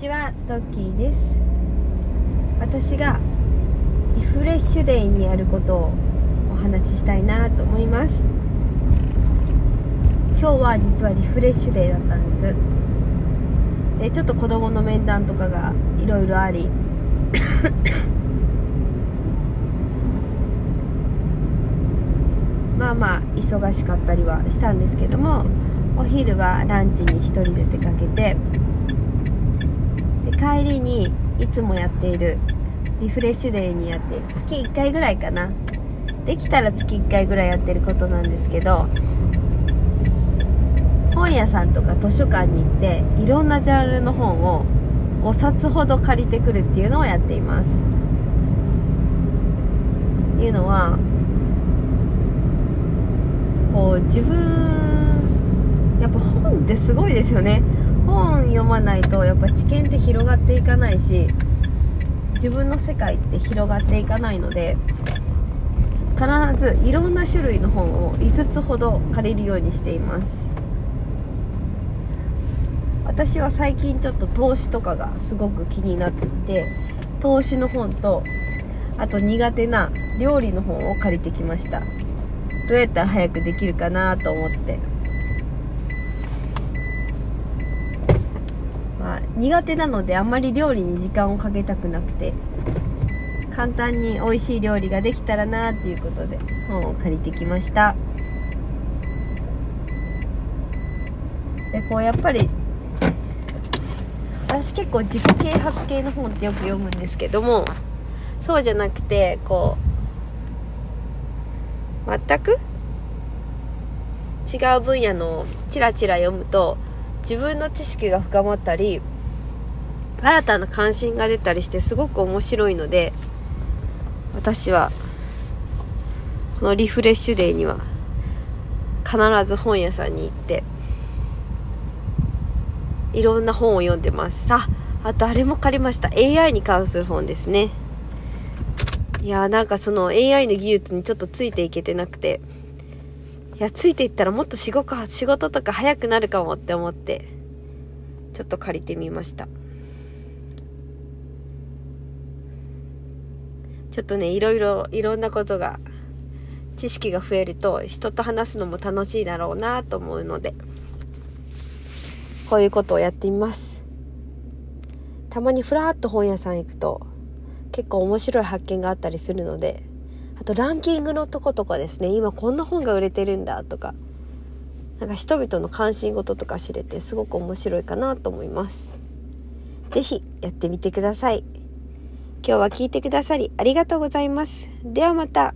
ちはトッキーです。私がリフレッシュデイにやることをお話ししたいなと思います。今日は実はリフレッシュデイだったんです。でちょっと子供の面談とかがいろいろあり。まあまあ忙しかったりはしたんですけどもお昼はランチに1人で出かけて帰りにいつもやっているリフレッシュデーにやって月1回ぐらいかな。できたら月1回ぐらいやってることなんですけど本屋さんとか図書館に行っていろんなジャンルの本を5冊ほど借りてくるっていうのをやっています。っていうのはこう自分やっぱ本ってすごいですよね。本読まないとやっぱ知見って広がっていかないし自分の世界って広がっていかないので必ずいろんな種類の本を5つほど借りるようにしています。私は最近ちょっと投資とかがすごく気になっていて投資の本とあと苦手な料理の本を借りてきました。どうやったら早くできるかなと思ってまあ苦手なのであんまり料理に時間をかけたくなくて簡単に美味しい料理ができたらなっていうことで本を借りてきました。でこうやっぱり私結構自己啓発系の本ってよく読むんですけどもそうじゃなくてこう全く違う分野のチラチラ読むと自分の知識が深まったり新たな関心が出たりしてすごく面白いので私はこのリフレッシュデーには必ず本屋さんに行っていろんな本を読んでます。さああとあれも借りました。AI に関する本ですね。いやーなんかその AI の技術にちょっとついていけてなくていやついていったらもっと仕事仕事とか早くなるかもって思ってちょっと借りてみました。ちょっとねいろいろいろんなことが知識が増えると人と話すのも楽しいだろうなと思うのでこういうことをやってみます。たまにふらっと本屋さん行くと結構面白い発見があったりするのであとランキングのとことかですね今こんな本が売れてるんだとかなんか人々の関心事とか知れてすごく面白いかなと思います。是非やってみてください。今日は聞いてくださりありがとうございます。ではまた。